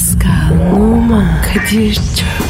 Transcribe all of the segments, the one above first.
Pascal, Oman, Kadir çok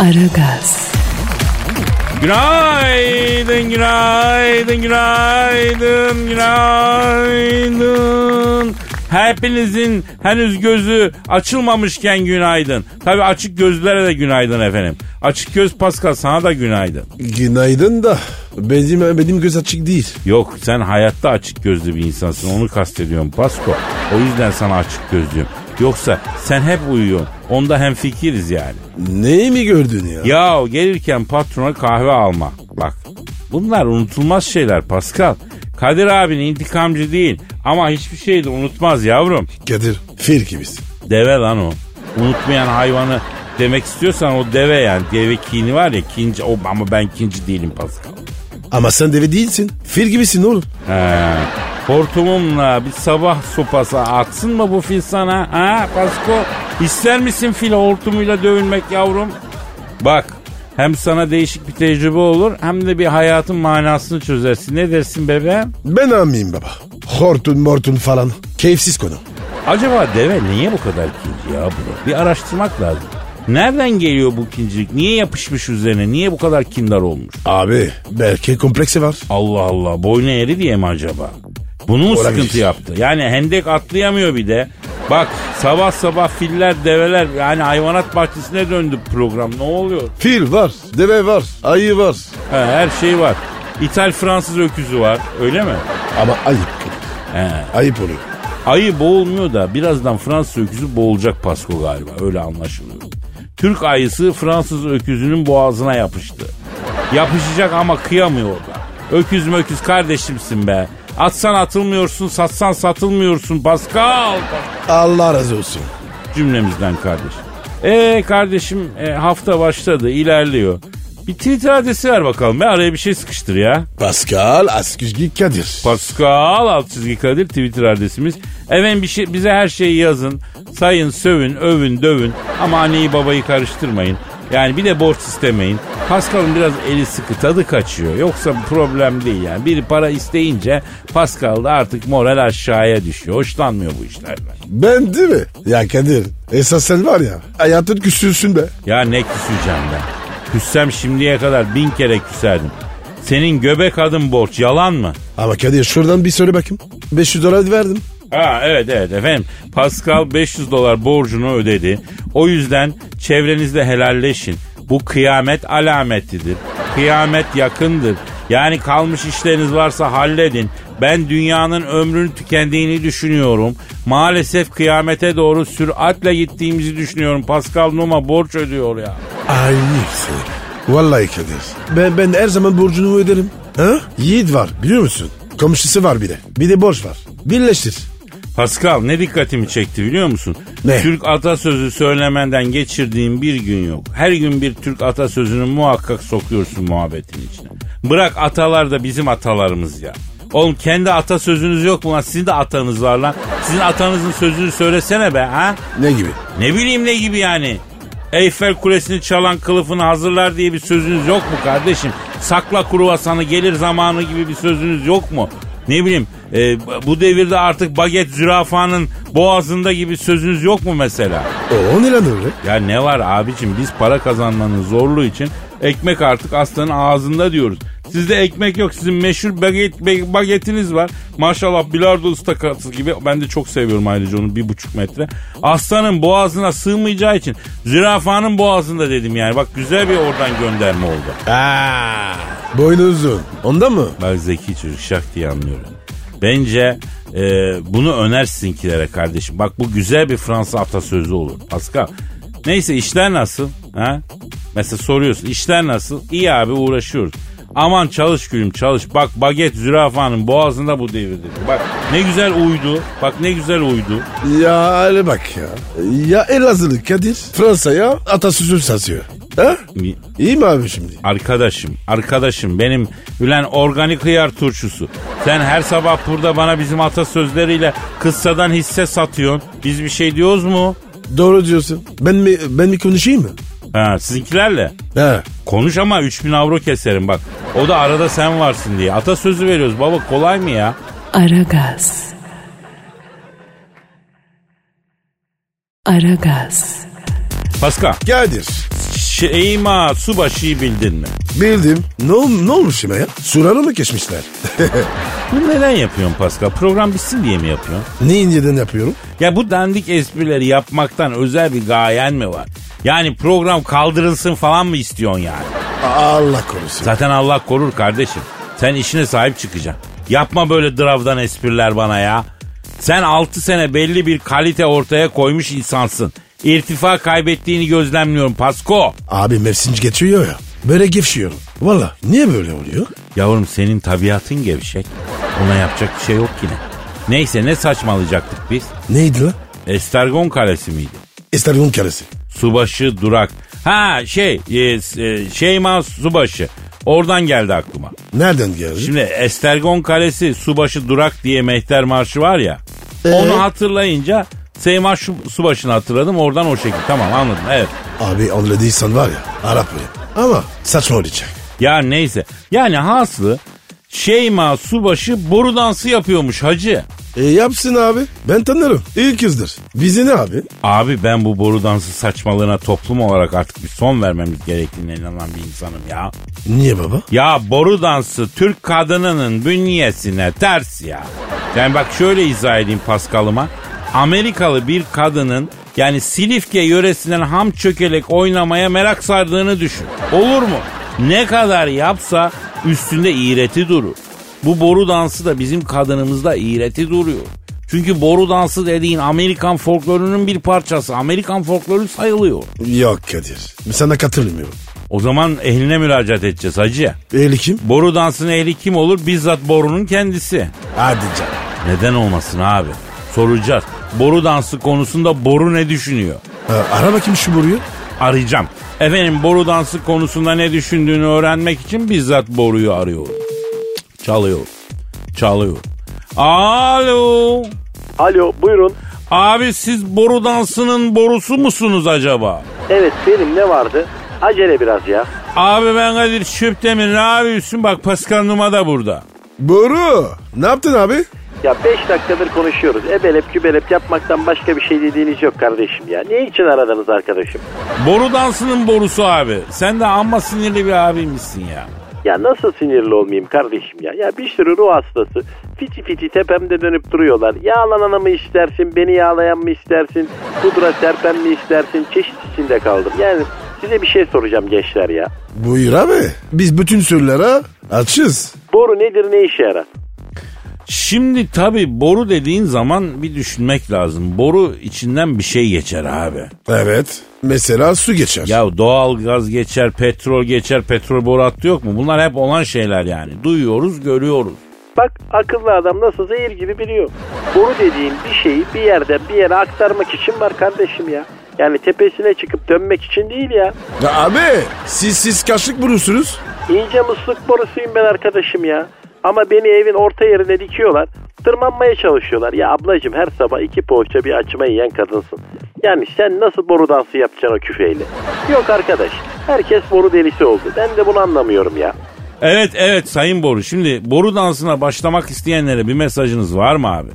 Aragaz, Günaydın, günaydın, günaydın, günaydın. Hepinizin henüz gözü açılmamışken günaydın. Tabii açık gözlere de günaydın efendim. Açık göz Pascal sana da günaydın. Günaydın da benim, benim göz açık değil. Yok sen hayatta açık gözlü bir insansın onu kastediyorum Pasko. O yüzden sana açık göz diyorum. Yoksa sen hep uyuyorsun. Onda hem fikiriz yani. Neyi mi gördün ya? Ya gelirken patrona kahve alma. Bak bunlar unutulmaz şeyler Pascal. Kadir abin intikamcı değil ama hiçbir şeyi de unutmaz yavrum. Kadir fil gibisin. Deve lan o. Unutmayan hayvanı demek istiyorsan o deve yani. Deve kini var ya kinci o, ama ben kinci değilim Pascal. Ama sen deve değilsin. Fil gibisin oğlum. He. Hortumumla bir sabah sopası atsın mı bu fil sana? Ha Pasko? İster misin fil hortumuyla dövülmek yavrum? Bak hem sana değişik bir tecrübe olur hem de bir hayatın manasını çözersin. Ne dersin bebeğim? Ben amiyim baba. Hortun mortun falan. Keyifsiz konu. Acaba deve niye bu kadar kinci ya bro? Bir araştırmak lazım. Nereden geliyor bu kincilik? Niye yapışmış üzerine? Niye bu kadar kindar olmuş? Abi belki kompleksi var. Allah Allah boynu eğri diye mi acaba? Bunu mu Olabilir. sıkıntı yaptı? Yani hendek atlayamıyor bir de. Bak sabah sabah filler develer yani hayvanat bahçesine döndü program ne oluyor? Fil var, deve var, ayı var. Ha, her şey var. İthal Fransız öküzü var öyle mi? Ama ayıp. He. Ayıp oluyor. Ayı boğulmuyor da birazdan Fransız öküzü boğulacak Pasko galiba öyle anlaşılıyor. Türk ayısı Fransız öküzünün boğazına yapıştı. Yapışacak ama kıyamıyor da. Öküz möküz kardeşimsin be. Atsan atılmıyorsun, satsan satılmıyorsun Pascal. Allah razı olsun. Cümlemizden kardeş. E kardeşim e, hafta başladı, ilerliyor. Bir Twitter adresi ver bakalım be araya bir şey sıkıştır ya. Pascal Askizgi Kadir. Pascal alt çizgi Kadir Twitter adresimiz. Efendim bir şey, bize her şeyi yazın. Sayın, sövün, övün, dövün. Ama anneyi babayı karıştırmayın. Yani bir de borç istemeyin. Pascal'ın biraz eli sıkı tadı kaçıyor. Yoksa problem değil yani. Biri para isteyince Pascal da artık moral aşağıya düşüyor. Hoşlanmıyor bu işlerden. Ben değil mi? Ya Kadir esas sen var ya hayatın küsürsün be. Ya ne küseceğim ben. Küssem şimdiye kadar bin kere küserdim. Senin göbek adım borç yalan mı? Ama Kadir şuradan bir söyle bakayım. 500 dolar verdim. Ha evet evet efendim. Pascal 500 dolar borcunu ödedi. O yüzden çevrenizde helalleşin. Bu kıyamet alametidir. Kıyamet yakındır. Yani kalmış işleriniz varsa halledin. Ben dünyanın ömrünün tükendiğini düşünüyorum. Maalesef kıyamete doğru süratle gittiğimizi düşünüyorum. Pascal Numa borç ödüyor ya. Ay seni. Vallahi Kadir. Ben, ben her zaman borcunu öderim. Ha? Yiğit var biliyor musun? Komşusu var bir de. Bir de borç var. Birleştir. Pascal ne dikkatimi çekti biliyor musun? Ne? Türk atasözü söylemenden geçirdiğim bir gün yok. Her gün bir Türk atasözünü muhakkak sokuyorsun muhabbetin içine. Bırak atalar da bizim atalarımız ya. Oğlum kendi atasözünüz yok mu lan? Sizin de atanız var lan. Sizin atanızın sözünü söylesene be ha? Ne gibi? Ne bileyim ne gibi yani? Eyfel Kulesi'ni çalan kılıfını hazırlar diye bir sözünüz yok mu kardeşim? Sakla kruvasanı gelir zamanı gibi bir sözünüz yok mu? Ne bileyim e, bu devirde artık baget zürafanın boğazında gibi sözünüz yok mu mesela? O ne lan öyle? Ya ne var abicim biz para kazanmanın zorluğu için ekmek artık aslanın ağzında diyoruz. Sizde ekmek yok sizin meşhur baget, bagetiniz var. Maşallah bilardo ıstakası gibi ben de çok seviyorum ayrıca onu bir buçuk metre. Aslanın boğazına sığmayacağı için zürafanın boğazında dedim yani. Bak güzel bir oradan gönderme oldu. Aa, boynu uzun. Ondan mı? Bak zeki çocuk şak diye anlıyorum. Bence e, bunu öner sizinkilere kardeşim. Bak bu güzel bir Fransız atasözü olur. Pascal. Neyse işler nasıl? Ha? Mesela soruyorsun işler nasıl? İyi abi uğraşıyoruz. Aman çalış gülüm çalış. Bak baget zürafanın boğazında bu devirdir. Bak ne güzel uydu. Bak ne güzel uydu. Ya hadi bak ya. Ya Elazığlı Kadir Fransa'ya atasözü satıyor. Ha? İyi mi abi şimdi? Arkadaşım, arkadaşım benim ülen organik hıyar turşusu. Sen her sabah burada bana bizim atasözleriyle kıssadan hisse satıyorsun. Biz bir şey diyoruz mu? Doğru diyorsun. Ben mi ben mi konuşayım mı? Ha, sizinkilerle. He. Konuş ama 3000 avro keserim bak. O da arada sen varsın diye. Atasözü veriyoruz baba kolay mı ya? Aragaz. Aragaz. Pascal, Kadir. Şeyma Subaşı'yı bildin mi? Bildim. Ne, ol, ne olmuş şimdi ya? Suranı mı kesmişler? Bunu neden yapıyorsun Pascal? Program bitsin diye mi yapıyorsun? ne inceden yapıyorum? Ya bu dandik esprileri yapmaktan özel bir gayen mi var? Yani program kaldırılsın falan mı istiyorsun yani? Allah korusun. Zaten Allah korur kardeşim. Sen işine sahip çıkacaksın. Yapma böyle dravdan espriler bana ya. Sen 6 sene belli bir kalite ortaya koymuş insansın. İrtifa kaybettiğini gözlemliyorum Pasko. Abi mevsim geçiyor ya. Böyle gevşiyorum. Valla niye böyle oluyor? Yavrum senin tabiatın gevşek. Ona yapacak bir şey yok yine. Neyse ne saçmalayacaktık biz? Neydi lan? Estergon Kalesi miydi? Estargon karesi. Subaşı Durak. Ha şey e, e, Şeyma Subaşı. Oradan geldi aklıma. Nereden geldi? Şimdi Estergon Kalesi Subaşı Durak diye Mehter Marşı var ya. Ee? Onu hatırlayınca Seyma şu, Subaşı'nı hatırladım oradan o şekilde. Tamam anladım evet. Abi anladıysan var ya Arap böyle. Ama saçma olacak. Ya neyse. Yani haslı Şeyma Subaşı boru dansı yapıyormuş hacı. E yapsın abi. Ben tanırım. İyi kızdır. Bizi ne abi? Abi ben bu boru dansı saçmalığına toplum olarak artık bir son vermemiz gerektiğine inanan bir insanım ya. Niye baba? Ya boru dansı Türk kadınının bünyesine ters ya. Yani bak şöyle izah edeyim Paskal'ıma. Amerikalı bir kadının yani Silifke yöresinden ham çökelek oynamaya merak sardığını düşün. Olur mu? Ne kadar yapsa üstünde iğreti durur. Bu boru dansı da bizim kadınımızda iğreti duruyor. Çünkü boru dansı dediğin Amerikan folklorunun bir parçası. Amerikan folkloru sayılıyor. Yok Kadir. Sana katılmıyorum. O zaman ehline müracaat edeceğiz hacı. Ehli kim? Boru dansının ehli kim olur? Bizzat borunun kendisi. Hadi canım. Neden olmasın abi? Soracağız. Boru dansı konusunda boru ne düşünüyor? Ha, ara bakayım şu boruyu. Arayacağım. Efendim boru dansı konusunda ne düşündüğünü öğrenmek için bizzat boruyu arıyorum. Çalıyor. Çalıyor. Alo. Alo buyurun. Abi siz boru dansının borusu musunuz acaba? Evet benim ne vardı? Acele biraz ya. Abi ben Kadir Çöptemir ne yapıyorsun? Bak Pascal Numa da burada. Boru. Ne yaptın abi? Ya 5 dakikadır konuşuyoruz. Ebelep kübelep yapmaktan başka bir şey dediğiniz yok kardeşim ya. Ne için aradınız arkadaşım? Boru dansının borusu abi. Sen de amma sinirli bir abimmişsin ya. Ya nasıl sinirli olmayayım kardeşim ya? Ya bir sürü ruh hastası fiti fiti tepemde dönüp duruyorlar. Yağlananı mı istersin, beni yağlayan mı istersin, pudra serpen mi istersin? Çeşit içinde kaldım. Yani size bir şey soracağım gençler ya. Buyur abi. Biz bütün sorulara açız. Boru nedir, ne işe yarar? Şimdi tabii boru dediğin zaman bir düşünmek lazım. Boru içinden bir şey geçer abi. Evet. Mesela su geçer. Ya doğal gaz geçer, petrol geçer, petrol boru hattı yok mu? Bunlar hep olan şeyler yani. Duyuyoruz, görüyoruz. Bak akıllı adam nasıl zehir gibi biliyor. Boru dediğin bir şeyi bir yerden bir yere aktarmak için var kardeşim ya. Yani tepesine çıkıp dönmek için değil ya. Ya abi siz siz kaşık bulursunuz. İyice musluk borusuyum ben arkadaşım ya. Ama beni evin orta yerine dikiyorlar. Tırmanmaya çalışıyorlar. Ya ablacığım her sabah iki poğaça bir açma yiyen kadınsın. Yani sen nasıl boru dansı yapacaksın o küfeyle? Yok arkadaş. Herkes boru delisi oldu. Ben de bunu anlamıyorum ya. Evet evet Sayın Boru. Şimdi boru dansına başlamak isteyenlere bir mesajınız var mı abi?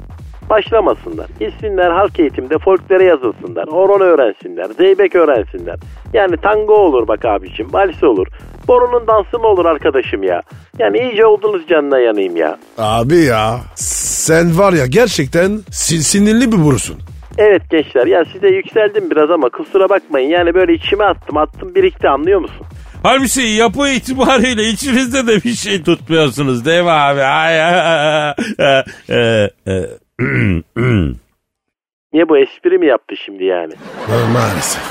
Başlamasınlar. Gitsinler halk eğitimde folklore yazılsınlar. Horon öğrensinler. Zeybek öğrensinler. Yani tango olur bak abicim. Vals olur. Borunun dansı mı olur arkadaşım ya? Yani iyice oldunuz canına yanayım ya. Abi ya sen var ya gerçekten sin- sinirli bir borusun. Evet gençler ya size yükseldim biraz ama kusura bakmayın. Yani böyle içime attım attım birikti anlıyor musun? Halbuki yapı itibariyle içinizde de bir şey tutmuyorsunuz değil mi abi? Ay, ay, ay, ay, ay, ay. Niye bu espri mi yaptı şimdi yani? Maalesef.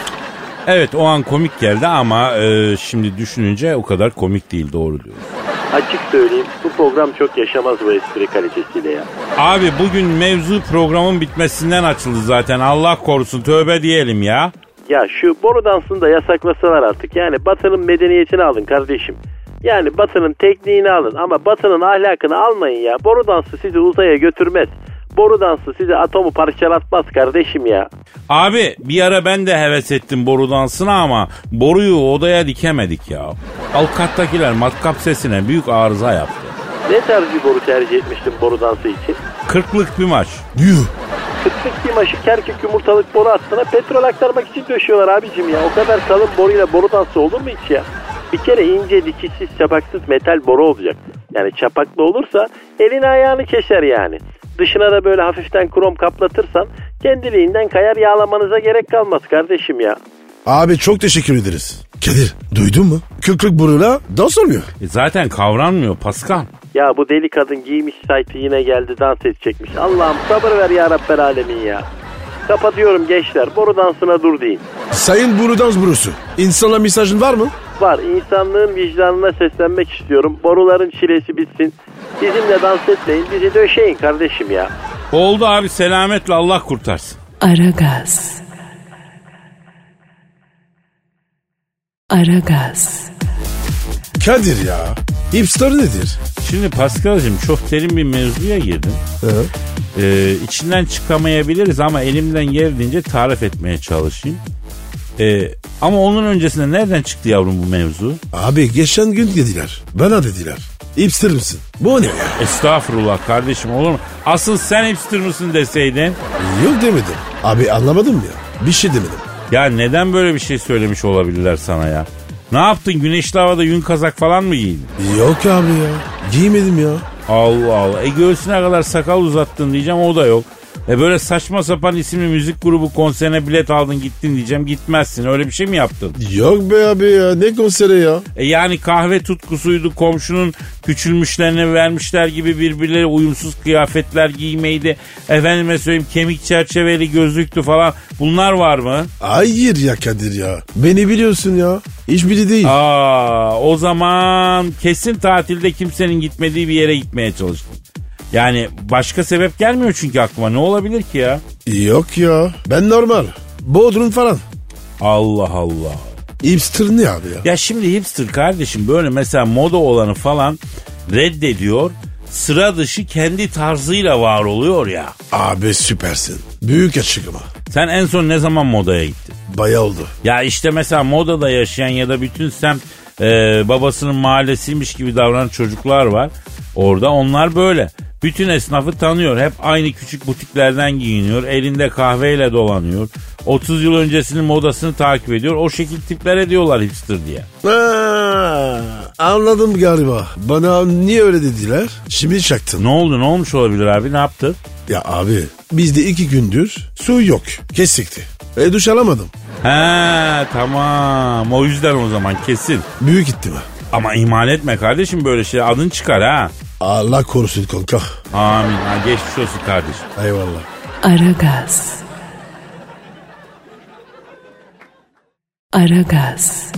Evet o an komik geldi ama e, şimdi düşününce o kadar komik değil doğru diyor. Açık söyleyeyim bu program çok yaşamaz bu espri kalitesiyle ya. Abi bugün mevzu programın bitmesinden açıldı zaten. Allah korusun tövbe diyelim ya. Ya şu boru dansını da yasaklasalar artık. Yani Batı'nın medeniyetini alın kardeşim. Yani Batı'nın tekniğini alın ama Batı'nın ahlakını almayın ya. Boru dansı sizi uzaya götürmez. Boru dansı size atomu parçalatmaz kardeşim ya. Abi bir ara ben de heves ettim boru dansına ama boruyu odaya dikemedik ya. Alkattakiler matkap sesine büyük arıza yaptı. Ne tarz bir boru tercih etmiştin boru dansı için? Kırklık bir maç. Yuh. Kıtlık bir maşı kerkük yumurtalık boru hattına petrol aktarmak için döşüyorlar abicim ya. O kadar kalın boruyla boru dansı olur mu hiç ya? Bir kere ince dikişsiz çapaksız metal boru olacak. Yani çapaklı olursa elin ayağını keser yani. Dışına da böyle hafiften krom kaplatırsan kendiliğinden kayar yağlamanıza gerek kalmaz kardeşim ya. Abi çok teşekkür ederiz. Kadir duydun mu? Kırklık buruyla dans olmuyor. E zaten kavranmıyor Pascal. Ya bu deli kadın giymiş saytı yine geldi dans edecekmiş. Allah'ım sabır ver ya Rabbel Alemin ya. Kapatıyorum gençler. Boru dansına dur deyin. Sayın Buru Dans Burusu. İnsana mesajın var mı? Var. insanlığın vicdanına seslenmek istiyorum. Boruların çilesi bitsin. Bizimle dans etmeyin. Bizi döşeyin kardeşim ya. Oldu abi selametle Allah kurtarsın. Aragaz. Aragaz. Kadir ya. Hipster nedir? Şimdi Pascal'cığım çok derin bir mevzuya girdim. Hı. Ee, içinden çıkamayabiliriz ama elimden geldiğince tarif etmeye çalışayım. Ee, ama onun öncesinde nereden çıktı yavrum bu mevzu? Abi geçen gün dediler. Bana dediler. Hipster misin? Bu ne ya? Estağfurullah kardeşim olur mu? Asıl sen hipster mısın deseydin. Yok demedim. Abi anlamadım ya. Bir şey demedim. Ya neden böyle bir şey söylemiş olabilirler sana ya? Ne yaptın güneşli havada yün kazak falan mı giydin? Yok abi ya. Giymedim ya. Allah Allah. E göğsüne kadar sakal uzattın diyeceğim o da yok. E böyle saçma sapan isimli müzik grubu konserine bilet aldın gittin diyeceğim gitmezsin. Öyle bir şey mi yaptın? Yok be abi ya. Ne konseri ya? E yani kahve tutkusuydu komşunun küçülmüşlerine vermişler gibi birbirleri uyumsuz kıyafetler giymeydi. Efendime söyleyeyim kemik çerçeveli gözlüktü falan. Bunlar var mı? Hayır ya Kadir ya. Beni biliyorsun ya. Hiçbiri değil. Aa, o zaman kesin tatilde kimsenin gitmediği bir yere gitmeye çalıştın. Yani başka sebep gelmiyor çünkü aklıma. Ne olabilir ki ya? Yok ya. Ben normal. Bodrum falan. Allah Allah. Hipster ne abi ya? Ya şimdi hipster kardeşim böyle mesela moda olanı falan reddediyor. Sıra dışı kendi tarzıyla var oluyor ya. Abi süpersin. Büyük açıklama. Sen en son ne zaman modaya gittin? Baya oldu. Ya işte mesela modada yaşayan ya da bütün semt e, babasının mahallesiymiş gibi davranan çocuklar var. Orada onlar böyle. Bütün esnafı tanıyor. Hep aynı küçük butiklerden giyiniyor. Elinde kahveyle dolanıyor. 30 yıl öncesinin modasını takip ediyor. O şekil tiplere diyorlar hipster diye. Ha, anladım galiba. Bana niye öyle dediler? Şimdi çaktın. Ne oldu ne olmuş olabilir abi ne yaptı? Ya abi bizde iki gündür su yok. Kesikti. E duş alamadım. He tamam o yüzden o zaman kesin. Büyük ihtimal. Ama ihmal etme kardeşim böyle şey adın çıkar ha. Allah korusun kanka. Amin ha, geçmiş olsun kardeşim. Eyvallah. Aragaz. Aragaz.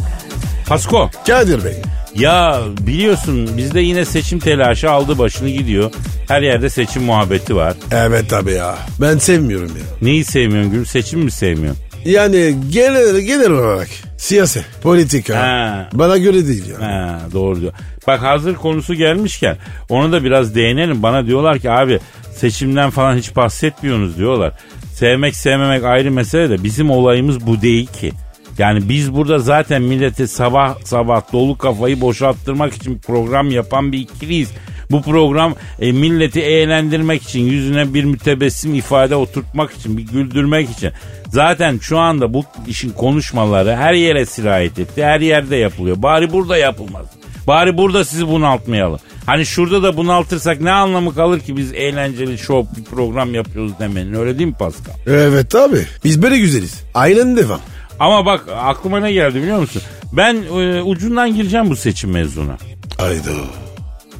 Pasko Kadir Bey. ya biliyorsun bizde yine seçim telaşı aldı başını gidiyor. Her yerde seçim muhabbeti var. Evet abi ya. Ben sevmiyorum ya. Neyi sevmiyorsun Gül? Seçim mi sevmiyorsun? Yani genel, genel olarak siyasi, politika Ha. bana göre değil ya. Ha, doğru diyor. Bak hazır konusu gelmişken onu da biraz değinelim. Bana diyorlar ki abi seçimden falan hiç bahsetmiyorsunuz diyorlar. Sevmek sevmemek ayrı mesele de bizim olayımız bu değil ki. Yani biz burada zaten milleti sabah sabah dolu kafayı boşalttırmak için program yapan bir ikiliyiz. Bu program e, milleti eğlendirmek için, yüzüne bir mütebessim ifade oturtmak için, bir güldürmek için. Zaten şu anda bu işin konuşmaları her yere sirayet etti. Her yerde yapılıyor. Bari burada yapılmaz. Bari burada sizi bunaltmayalım. Hani şurada da bunaltırsak ne anlamı kalır ki biz eğlenceli show bir program yapıyoruz demenin. Öyle değil mi Pascal? Evet abi. Biz böyle güzeliz. Aynen devam. Ama bak aklıma ne geldi biliyor musun? Ben e, ucundan gireceğim bu seçim mevzuna. Hayda.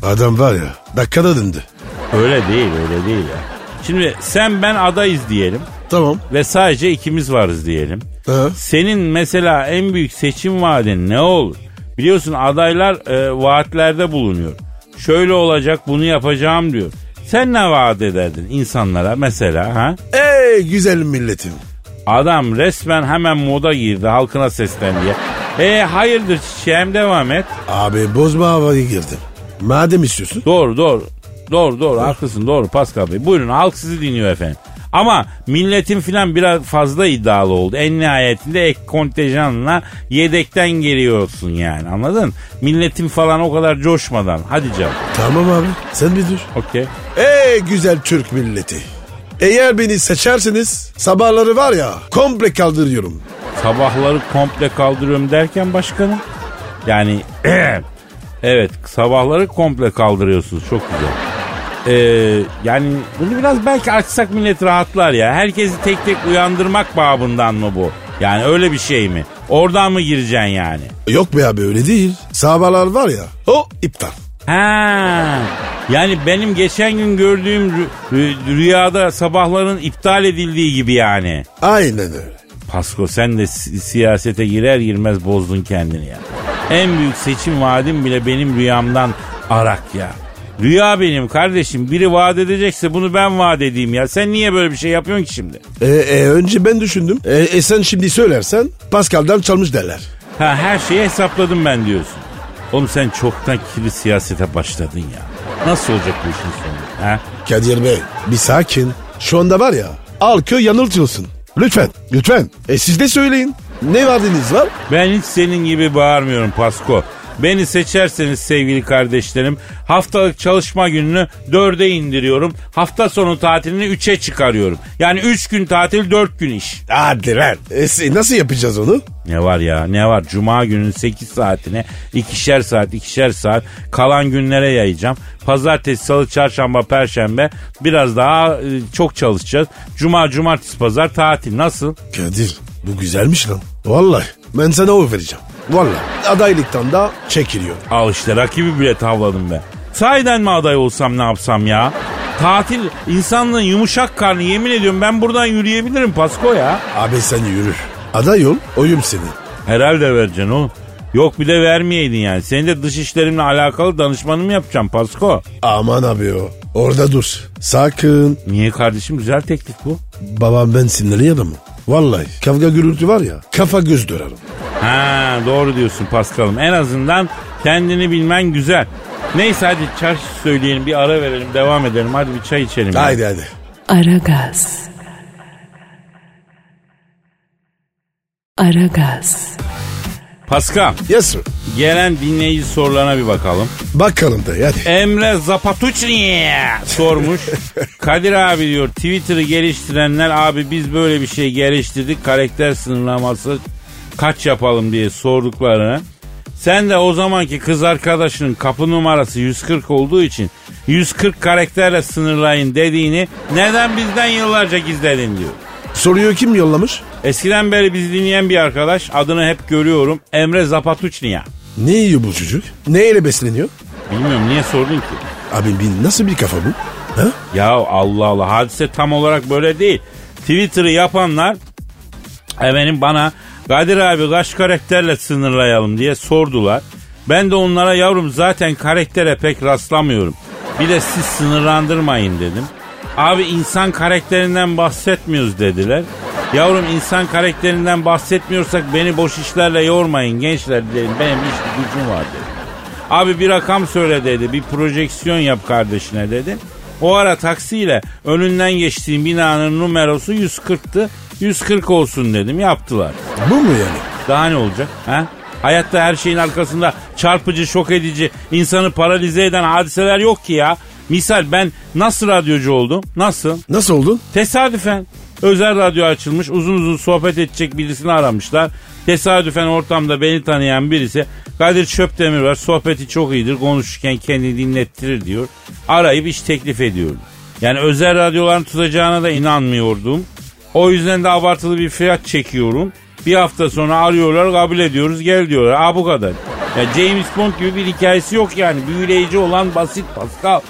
Adam var ya dakikada döndü. Öyle değil öyle değil ya. Şimdi sen ben adayız diyelim Tamam. ve sadece ikimiz varız diyelim. Ha. Senin mesela en büyük seçim vaadin ne olur? Biliyorsun adaylar e, vaatlerde bulunuyor. Şöyle olacak bunu yapacağım diyor. Sen ne vaat ederdin insanlara mesela ha? Ey güzel milletim. Adam resmen hemen moda girdi halkına seslendi ya. E hayırdır çiçeğim devam et. Abi bozma havayı girdim. Madem istiyorsun. Doğru doğru. Doğru doğru haklısın doğru Pascal Bey. Buyurun halk sizi dinliyor efendim. Ama milletin filan biraz fazla iddialı oldu. En nihayetinde ek kontenjanla yedekten geliyorsun yani anladın? Milletin falan o kadar coşmadan. Hadi canım. Tamam abi sen bir dur. Okey. Ey güzel Türk milleti. Eğer beni seçerseniz sabahları var ya komple kaldırıyorum. Sabahları komple kaldırıyorum derken başkanım. Yani evet sabahları komple kaldırıyorsunuz çok güzel. Ee, yani bunu biraz belki açsak millet rahatlar ya. Herkesi tek tek uyandırmak babından mı bu? Yani öyle bir şey mi? Oradan mı gireceksin yani? Yok be abi öyle değil. Sabahlar var ya o iptal. Ha, yani benim geçen gün gördüğüm rü- rü- rüyada sabahların iptal edildiği gibi yani. Aynen öyle. Pasko sen de si- siyasete girer girmez bozdun kendini ya. En büyük seçim vaadim bile benim rüyamdan arak ya. Rüya benim kardeşim. Biri vaat edecekse bunu ben vaat edeyim ya. Sen niye böyle bir şey yapıyorsun ki şimdi? E, e, önce ben düşündüm. E, e, sen şimdi söylersen Pascal'dan çalmış derler. Ha her şeyi hesapladım ben diyorsun. Oğlum sen çoktan kirli siyasete başladın ya. Nasıl olacak bu işin sonu? Ha? Kadir Bey bir sakin. Şu anda var ya halkı yanıltıyorsun. Lütfen lütfen. E siz de söyleyin. Ne vaadiniz var? Ben hiç senin gibi bağırmıyorum Pasko. Beni seçerseniz sevgili kardeşlerim haftalık çalışma gününü dörde indiriyorum. Hafta sonu tatilini üçe çıkarıyorum. Yani üç gün tatil dört gün iş. Hadi lan. E, nasıl yapacağız onu? Ne var ya ne var cuma günün 8 saatine ikişer saat ikişer saat kalan günlere yayacağım. Pazartesi, salı, çarşamba, perşembe biraz daha e, çok çalışacağız. Cuma, cumartesi, pazar tatil nasıl? Kadir bu güzelmiş lan. Vallahi ben sana oy vereceğim. Vallahi adaylıktan da çekiliyor. Al işte rakibi bile tavladım be. Sahiden mi aday olsam ne yapsam ya? Tatil insanlığın yumuşak karnı yemin ediyorum ben buradan yürüyebilirim Pasko ya. Abi sen yürü. Aday ol oyum seni. Herhalde vereceksin oğlum. Yok bir de vermeyeydin yani. Seni de dış işlerimle alakalı danışmanım yapacağım Pasko. Aman abi o. Orada dur. Sakın. Niye kardeşim güzel teklif bu. Babam ben sinirli adamım. Vallahi kavga gürültü var ya kafa göz dörerim. Ha doğru diyorsun Paskal'ım. En azından kendini bilmen güzel. Neyse hadi çarşı söyleyelim bir ara verelim devam edelim. Hadi bir çay içelim. ya. Haydi hadi. Aragaz. Aragaz. Pascal Yes sir. gelen dinleyici sorularına bir bakalım. Bakalım da hadi. Emre Zapatucci sormuş. Kadir abi diyor Twitter'ı geliştirenler abi biz böyle bir şey geliştirdik karakter sınırlaması kaç yapalım diye sorduklarını. Sen de o zamanki kız arkadaşının kapı numarası 140 olduğu için 140 karakterle sınırlayın dediğini neden bizden yıllarca gizledin diyor. Soruyor kim yollamış? Eskiden beri bizi dinleyen bir arkadaş adını hep görüyorum Emre Zapatucci. Ne yiyor bu çocuk? Neyle besleniyor? Bilmiyorum niye sordun ki? Abi bir, nasıl bir kafa bu? Ha? Ya Allah Allah hadise tam olarak böyle değil. Twitter'ı yapanlar efendim bana Kadir abi kaç karakterle sınırlayalım diye sordular. Ben de onlara yavrum zaten karaktere pek rastlamıyorum. Bir de siz sınırlandırmayın dedim. Abi insan karakterinden bahsetmiyoruz dediler. Yavrum insan karakterinden bahsetmiyorsak beni boş işlerle yormayın gençler dedim. Benim iş gücüm var dedim. Abi bir rakam söyle dedi. Bir projeksiyon yap kardeşine dedi. O ara taksiyle önünden geçtiğim binanın numarası 140'tı. 140 olsun dedim. Yaptılar. Bu mu yani? Daha ne olacak? Ha? Hayatta her şeyin arkasında çarpıcı, şok edici, insanı paralize eden hadiseler yok ki ya. Misal ben nasıl radyocu oldum? Nasıl? Nasıl oldun? Tesadüfen. Özel radyo açılmış uzun uzun sohbet edecek birisini aramışlar. Tesadüfen ortamda beni tanıyan birisi Kadir Çöptemir var sohbeti çok iyidir konuşurken kendini dinlettirir diyor. Arayıp iş teklif ediyordu. Yani özel radyoların tutacağına da inanmıyordum. O yüzden de abartılı bir fiyat çekiyorum. Bir hafta sonra arıyorlar kabul ediyoruz gel diyorlar. Aa bu kadar. Ya James Bond gibi bir hikayesi yok yani. Büyüleyici olan basit Pascal.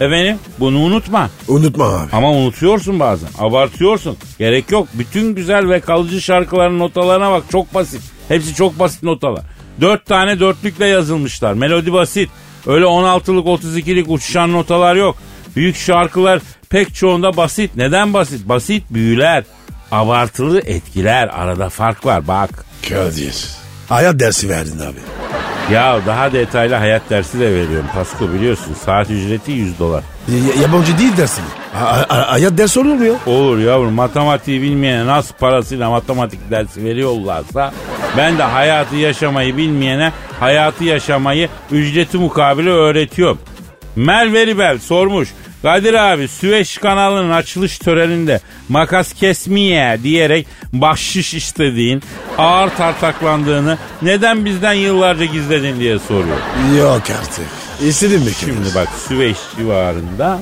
Efendim bunu unutma. Unutma abi. Ama unutuyorsun bazen. Abartıyorsun. Gerek yok. Bütün güzel ve kalıcı şarkıların notalarına bak. Çok basit. Hepsi çok basit notalar. Dört tane dörtlükle yazılmışlar. Melodi basit. Öyle 16'lık 32'lik uçuşan notalar yok. Büyük şarkılar pek çoğunda basit. Neden basit? Basit büyüler. Abartılı etkiler. Arada fark var bak. Kadir. Hayat dersi verdin abi. Ya daha detaylı hayat dersi de veriyorum Pasko biliyorsun. Saat ücreti 100 dolar. Y- yabancı değil. Ha- ha- hayat dersi olur mu ya? Olur yavrum matematiği bilmeyene nasıl parasıyla matematik dersi veriyorlarsa ben de hayatı yaşamayı bilmeyene hayatı yaşamayı ücreti mukabili öğretiyorum. Mel Veribel sormuş. Kadir abi Süveyş kanalının açılış töreninde makas kesmeye diyerek bahşiş istediğin, ağır tartaklandığını neden bizden yıllarca gizledin diye soruyor. Yok artık. İstedin mi? Şimdi bak Süveyş civarında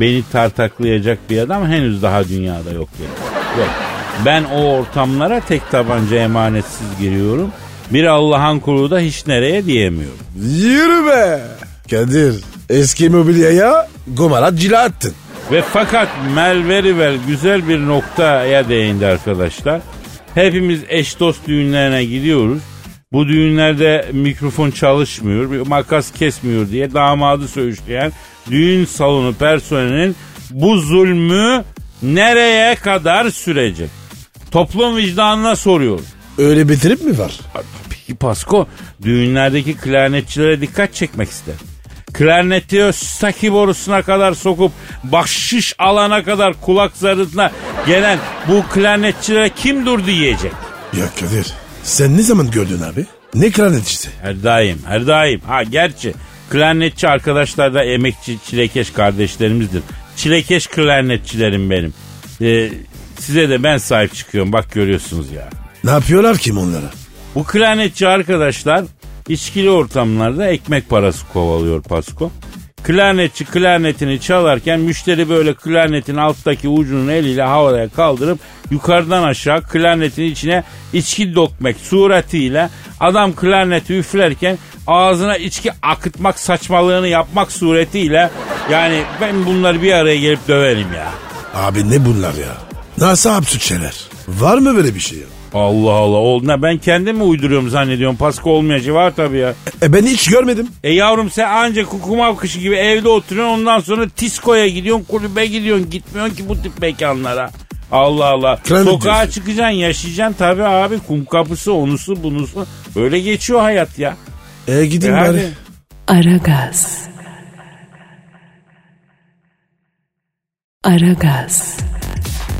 beni tartaklayacak bir adam henüz daha dünyada yok benim. Yok. Ben o ortamlara tek tabanca emanetsiz giriyorum. Bir Allah'ın kulu da hiç nereye diyemiyorum. Yürü be. Kadir eski mobilyaya gomarat cila attın. Ve fakat Mel Verivel güzel bir noktaya değindi arkadaşlar. Hepimiz eş dost düğünlerine gidiyoruz. Bu düğünlerde mikrofon çalışmıyor, bir makas kesmiyor diye damadı söğüşleyen düğün salonu personelinin bu zulmü nereye kadar sürecek? Toplum vicdanına soruyorum. Öyle bir trip mi var? Peki Pasko düğünlerdeki klarnetçilere dikkat çekmek ister. Klarneti o staki borusuna kadar sokup bahşiş alana kadar kulak zarına gelen bu klarnetçilere kim dur diyecek? Ya Kadir sen ne zaman gördün abi? Ne klarnetçisi? Her daim, her daim. Ha gerçi klarnetçi arkadaşlar da emekçi çilekeş kardeşlerimizdir. Çilekeş klarnetçilerim benim. Ee, size de ben sahip çıkıyorum bak görüyorsunuz ya. Ne yapıyorlar kim onlara? Bu klarnetçi arkadaşlar içkili ortamlarda ekmek parası kovalıyor Pasko. Klarnetçi klarnetini çalarken müşteri böyle klarnetin alttaki ucunun eliyle havaya kaldırıp yukarıdan aşağı klarnetin içine içki dökmek suretiyle adam klarneti üflerken ağzına içki akıtmak saçmalığını yapmak suretiyle yani ben bunları bir araya gelip döverim ya. Abi ne bunlar ya? Nasıl absürt şeyler? Var mı böyle bir şey ya? Allah Allah. O, ne, ben kendim mi uyduruyorum zannediyorum? Pasko olmayacak var tabii ya. E ben hiç görmedim. E yavrum sen ancak kukumav kışı gibi evde oturuyorsun ondan sonra tiskoya gidiyorsun kulübe gidiyorsun gitmiyorsun ki bu tip mekanlara. Allah Allah. Krem Sokağa diyorsun. çıkacaksın yaşayacaksın tabii abi kum kapısı onusu bunusu. Öyle geçiyor hayat ya. E gidin E bari. hadi. Aragaz. Aragaz.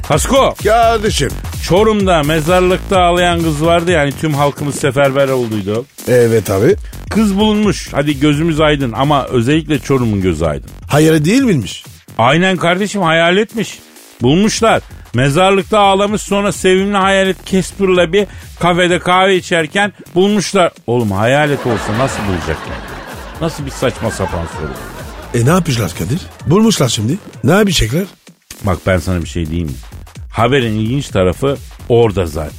Pasko Kardeşim. Çorum'da mezarlıkta ağlayan kız vardı yani tüm halkımız seferber olduydu. Evet abi. Kız bulunmuş hadi gözümüz aydın ama özellikle Çorum'un gözü aydın. Hayır değil miymiş? Aynen kardeşim hayal etmiş. Bulmuşlar. Mezarlıkta ağlamış sonra sevimli hayalet Casper'la bir kafede kahve içerken bulmuşlar. Oğlum hayalet olsa nasıl bulacaklar? Nasıl bir saçma sapan soru. E ne yapmışlar Kadir? Bulmuşlar şimdi. Ne yapacaklar? Bak ben sana bir şey diyeyim mi? Haberin ilginç tarafı orada zaten.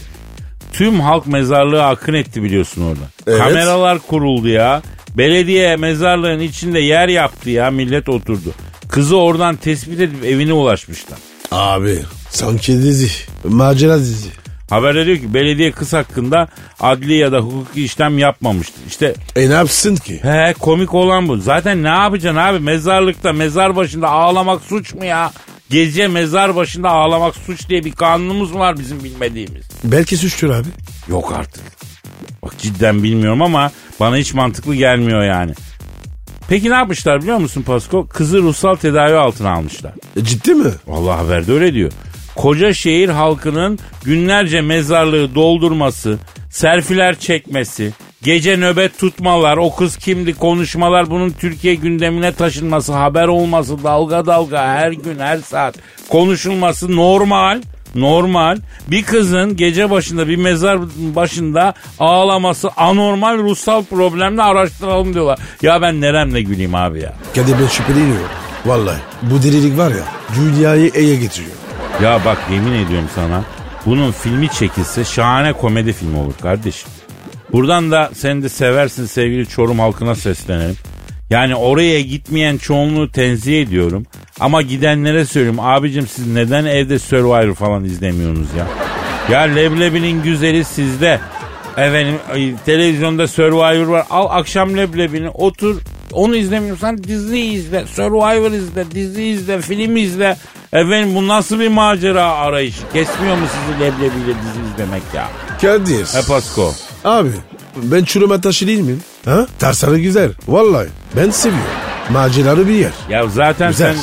Tüm halk mezarlığı akın etti biliyorsun orada. Evet. Kameralar kuruldu ya. Belediye mezarlığın içinde yer yaptı ya millet oturdu. Kızı oradan tespit edip evine ulaşmışlar. Abi sanki dizi. Macera dizi. Haberde diyor ki belediye kız hakkında adli ya da hukuki işlem yapmamıştır. İşte E ne yapsın ki? he komik olan bu. Zaten ne yapacaksın abi mezarlıkta mezar başında ağlamak suç mu ya? Gece mezar başında ağlamak suç diye bir kanunumuz mu var bizim bilmediğimiz. Belki suçtur abi. Yok artık. Bak cidden bilmiyorum ama bana hiç mantıklı gelmiyor yani. Peki ne yapmışlar biliyor musun Pasko? Kızı ruhsal tedavi altına almışlar. E, ciddi mi? Vallahi haberde öyle diyor. Koca şehir halkının günlerce mezarlığı doldurması, selfiler çekmesi, gece nöbet tutmalar, o kız kimdi konuşmalar bunun Türkiye gündemine taşınması, haber olması, dalga dalga her gün her saat konuşulması normal. Normal. Bir kızın gece başında bir mezar başında ağlaması anormal ruhsal problemle araştıralım diyorlar. Ya ben neremle güleyim abi ya. Kadir ben şüpheleniyorum. Vallahi bu delilik var ya dünyayı eye getiriyor. Ya bak yemin ediyorum sana bunun filmi çekilse şahane komedi filmi olur kardeşim. Buradan da sen de seversin sevgili Çorum halkına seslenelim. Yani oraya gitmeyen çoğunluğu tenzih ediyorum. Ama gidenlere söylüyorum abicim siz neden evde Survivor falan izlemiyorsunuz ya? Ya leblebinin güzeli sizde. Efendim televizyonda Survivor var. Al akşam leblebini otur Onu izlemiyorsan dizi izle, Survivor izle, dizi izle, film izle. Efendim bu nasıl bir macera arayışı? Kesmiyor mu sizi leblebiyle dizi izlemek ya? Kadir. He Pasko. Abi ben çürüme taşı değil miyim? Ha? Tarzları güzel. Vallahi ben seviyorum. Maceralı bir yer. Ya zaten Güzel. sen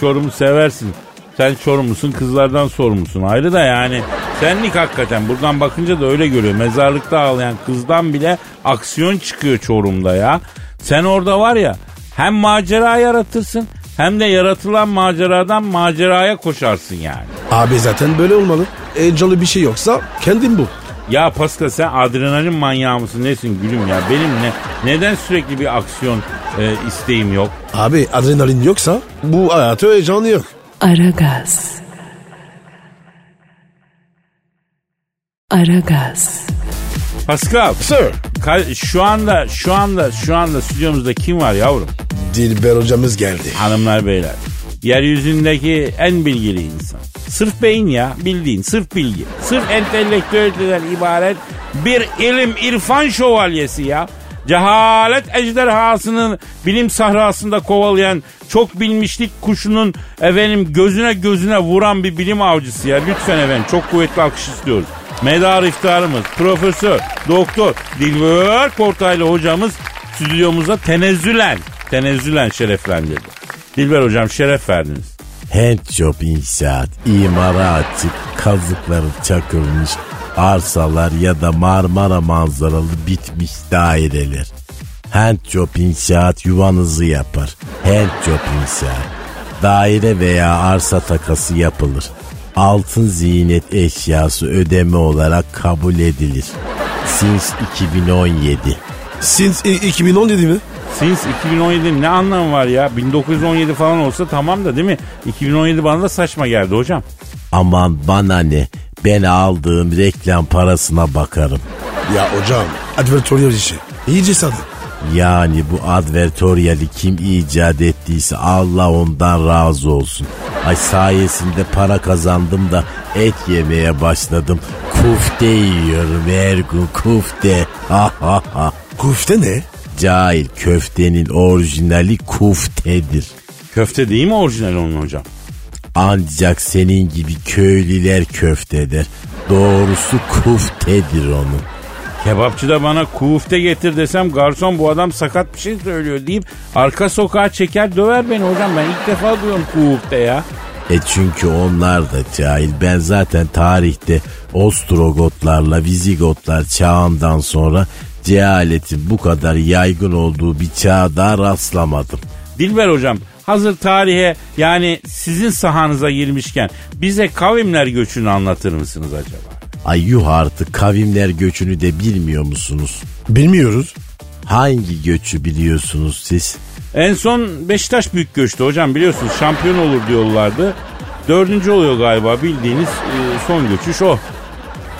Çorum'u seversin. Sen Çorumlusun kızlardan sorumlusun. Ayrı da yani senlik hakikaten buradan bakınca da öyle görüyor. Mezarlıkta ağlayan kızdan bile aksiyon çıkıyor Çorum'da ya. Sen orada var ya hem macera yaratırsın hem de yaratılan maceradan maceraya koşarsın yani. Abi zaten böyle olmalı. Heyecanlı bir şey yoksa kendin bu. Ya Pascal sen adrenalin manyağı mısın nesin gülüm ya? Benim ne neden sürekli bir aksiyon e, isteğim yok? Abi adrenalin yoksa bu hayatı heyecanı yok. Aragaz. Aragaz. Pascal Sir. Ka- şu anda şu anda şu anda stüdyomuzda kim var yavrum? Dilber hocamız geldi. Hanımlar beyler. Yeryüzündeki en bilgili insan. Sırf beyin ya bildiğin sırf bilgi. Sırf entelektüelden ibaret bir ilim irfan şövalyesi ya. Cehalet ejderhasının bilim sahrasında kovalayan çok bilmişlik kuşunun efendim gözüne gözüne vuran bir bilim avcısı ya. Lütfen efendim çok kuvvetli alkış istiyoruz. Medar iftarımız Profesör Doktor Dilber Kortaylı hocamız stüdyomuza tenezzülen tenezzülen şereflendirdi. Dilber hocam şeref verdiniz. Handjob inşaat, imara açık, kazıkları çakılmış arsalar ya da Marmara manzaralı bitmiş daireler. Handjob inşaat yuvanızı yapar. Handjob inşaat. Daire veya arsa takası yapılır. Altın ziynet eşyası ödeme olarak kabul edilir. Since 2017. Since i- 2017 mi? Since 2017 ne anlamı var ya? 1917 falan olsa tamam da değil mi? 2017 bana da saçma geldi hocam. Aman bana ne ben aldığım reklam parasına bakarım. Ya hocam advertorial işi. İyice sadı. Yani bu advertoryali kim icat ettiyse Allah ondan razı olsun. Ay sayesinde para kazandım da et yemeye başladım. Kufte yiyorum her gün kufte. Ha ha ha. Kufte ne? Cahil köftenin orijinali kuftedir. Köfte değil mi orijinal onun hocam? Ancak senin gibi köylüler köfte der. Doğrusu kuftedir onun. Kebapçıda bana kufte getir desem garson bu adam sakat bir şey söylüyor deyip arka sokağa çeker döver beni hocam. Ben ilk defa duyuyorum kufte ya. E çünkü onlar da cahil. Ben zaten tarihte Ostrogotlarla Vizigotlar çağından sonra cehaletin bu kadar yaygın olduğu bir çağda rastlamadım. Dilber hocam hazır tarihe yani sizin sahanıza girmişken bize kavimler göçünü anlatır mısınız acaba? Ay yuh artık kavimler göçünü de bilmiyor musunuz? Bilmiyoruz. Hangi göçü biliyorsunuz siz? En son Beşiktaş büyük göçtü hocam biliyorsunuz şampiyon olur diyorlardı. Dördüncü oluyor galiba bildiğiniz e, son göçüş o.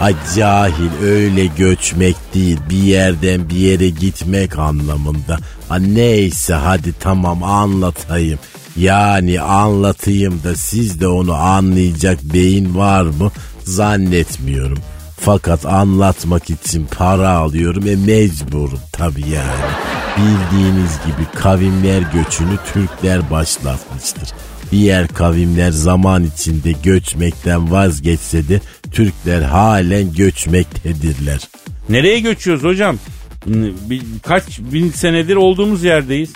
Ay cahil öyle göçmek değil bir yerden bir yere gitmek anlamında. Ha neyse hadi tamam anlatayım. Yani anlatayım da siz de onu anlayacak beyin var mı zannetmiyorum. Fakat anlatmak için para alıyorum e mecburum tabii yani. Bildiğiniz gibi kavimler göçünü Türkler başlatmıştır. Diğer kavimler zaman içinde göçmekten vazgeçse de Türkler halen göçmektedirler. Nereye göçüyoruz hocam? Kaç bin senedir olduğumuz yerdeyiz.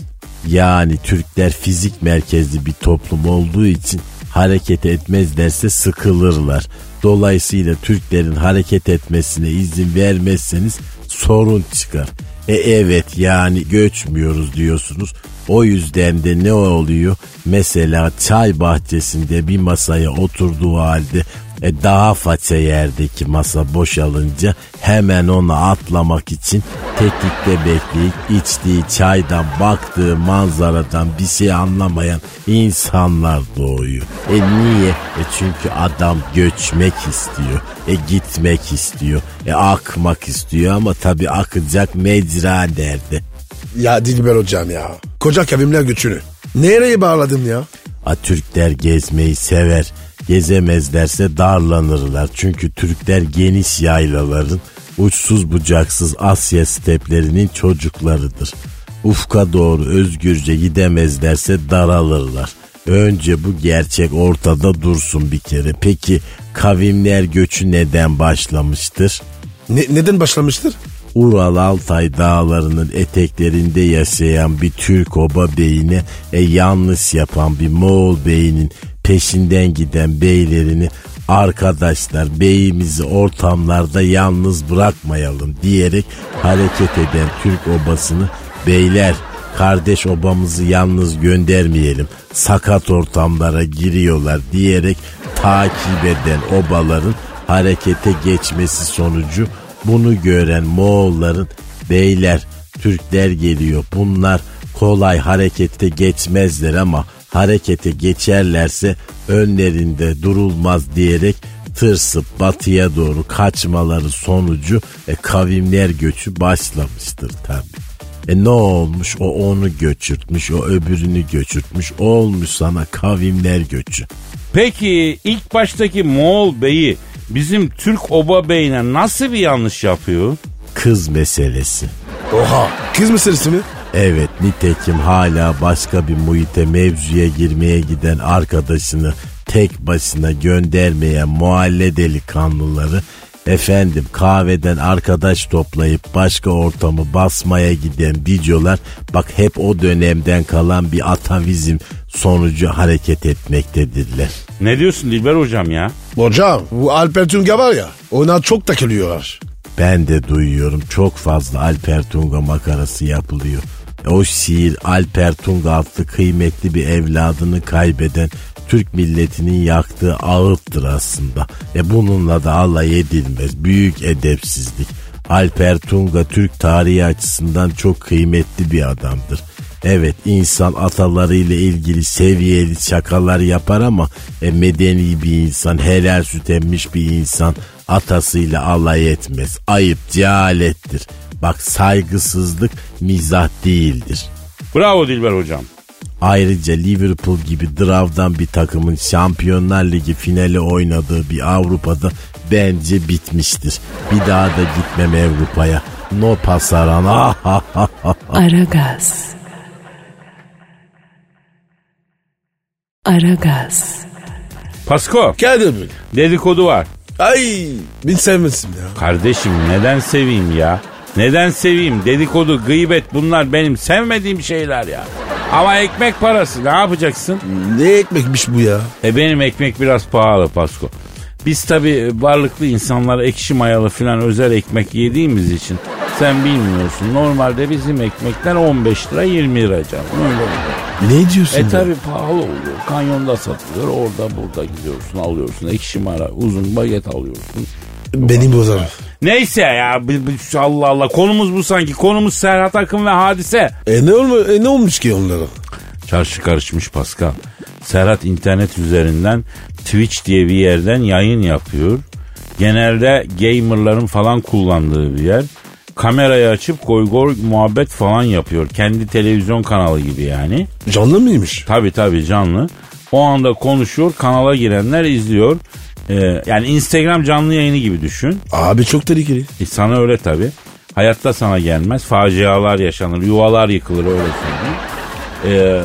Yani Türkler fizik merkezli bir toplum olduğu için hareket etmezlerse sıkılırlar. Dolayısıyla Türklerin hareket etmesine izin vermezseniz sorun çıkar. E evet yani göçmüyoruz diyorsunuz. O yüzden de ne oluyor? Mesela çay bahçesinde bir masaya oturduğu halde e daha faça yerdeki masa boşalınca hemen ona atlamak için tetikte bekleyip içtiği çaydan baktığı manzaradan bir şey anlamayan insanlar doğuyor. E niye? E çünkü adam göçmek istiyor. E gitmek istiyor. E akmak istiyor ama tabii akacak mecra nerede? Ya Dilber hocam ya. Koca kavimler göçünü. Nereye bağladın ya? A, Türkler gezmeyi sever. Gezemezlerse darlanırlar. Çünkü Türkler geniş yaylaların uçsuz bucaksız Asya steplerinin çocuklarıdır. ufka doğru özgürce gidemezlerse daralırlar. Önce bu gerçek ortada dursun bir kere. Peki kavimler göçü neden başlamıştır? Ne, neden başlamıştır? Ural Altay dağlarının eteklerinde yaşayan bir Türk oba beyine e, yanlış yapan bir Moğol beyinin peşinden giden beylerini arkadaşlar beyimizi ortamlarda yalnız bırakmayalım diyerek hareket eden Türk obasını beyler kardeş obamızı yalnız göndermeyelim sakat ortamlara giriyorlar diyerek takip eden obaların harekete geçmesi sonucu bunu gören Moğolların beyler Türkler geliyor bunlar kolay harekete geçmezler ama harekete geçerlerse önlerinde durulmaz diyerek tırsıp batıya doğru kaçmaları sonucu e, kavimler göçü başlamıştır tabi. E ne olmuş o onu göçürtmüş o öbürünü göçürtmüş olmuş sana kavimler göçü. Peki ilk baştaki Moğol beyi bizim Türk oba beyine nasıl bir yanlış yapıyor? Kız meselesi. Oha. Kız meselesi mi? Evet nitekim hala başka bir muhite mevzuya girmeye giden arkadaşını tek başına göndermeyen muhalle delikanlıları efendim kahveden arkadaş toplayıp başka ortamı basmaya giden videolar bak hep o dönemden kalan bir atavizm sonucu hareket etmektedirler. Ne diyorsun Dilber hocam ya? Hocam bu Alper Tunga var ya ona çok takılıyorlar. Ben de duyuyorum çok fazla Alper Tunga makarası yapılıyor. O şiir Alper Tunga adlı kıymetli bir evladını kaybeden Türk milletinin yaktığı ağıttır aslında. E bununla da alay edilmez. Büyük edepsizlik. Alper Tunga Türk tarihi açısından çok kıymetli bir adamdır. Evet insan atalarıyla ilgili seviyeli şakalar yapar ama e, medeni bir insan, helal süt emmiş bir insan atasıyla alay etmez. Ayıp, cehalettir. Bak saygısızlık mizah değildir. Bravo Dilber hocam. Ayrıca Liverpool gibi dravdan bir takımın Şampiyonlar Ligi finali oynadığı bir Avrupa'da bence bitmiştir. Bir daha da gitmem Avrupa'ya. No pasarana. Aragaz. Aragaz. Pasko Kadir Bey. dedikodu var. Ay bin sevmesin ya. Kardeşim neden seveyim ya? Neden seveyim? Dedikodu, gıybet bunlar benim sevmediğim şeyler ya. Ama ekmek parası ne yapacaksın? Ne ekmekmiş bu ya? E benim ekmek biraz pahalı Pasko. Biz tabi varlıklı insanlar ekşi mayalı filan özel ekmek yediğimiz için sen bilmiyorsun. Normalde bizim ekmekler 15 lira 20 lira canım. Öyle oluyor. Ne diyorsun E tabi pahalı oluyor. Kanyonda satılıyor. Orada burada gidiyorsun alıyorsun. Ekşi mara uzun baget alıyorsun. Beni bozar. Neyse ya Allah Allah konumuz bu sanki. Konumuz Serhat Akın ve Hadise. E ne, olma, e ne olmuş ki onlara? Çarşı karışmış Pascal. Serhat internet üzerinden Twitch diye bir yerden yayın yapıyor. Genelde gamerların falan kullandığı bir yer. Kamerayı açıp goy goy muhabbet falan yapıyor. Kendi televizyon kanalı gibi yani. Canlı mıymış? Tabi tabi canlı. O anda konuşuyor. Kanala girenler izliyor. Ee, yani Instagram canlı yayını gibi düşün. Abi çok tehlikeli. E sana öyle tabi. Hayatta sana gelmez. Facialar yaşanır. Yuvalar yıkılır öyle söyleyeyim. Ee,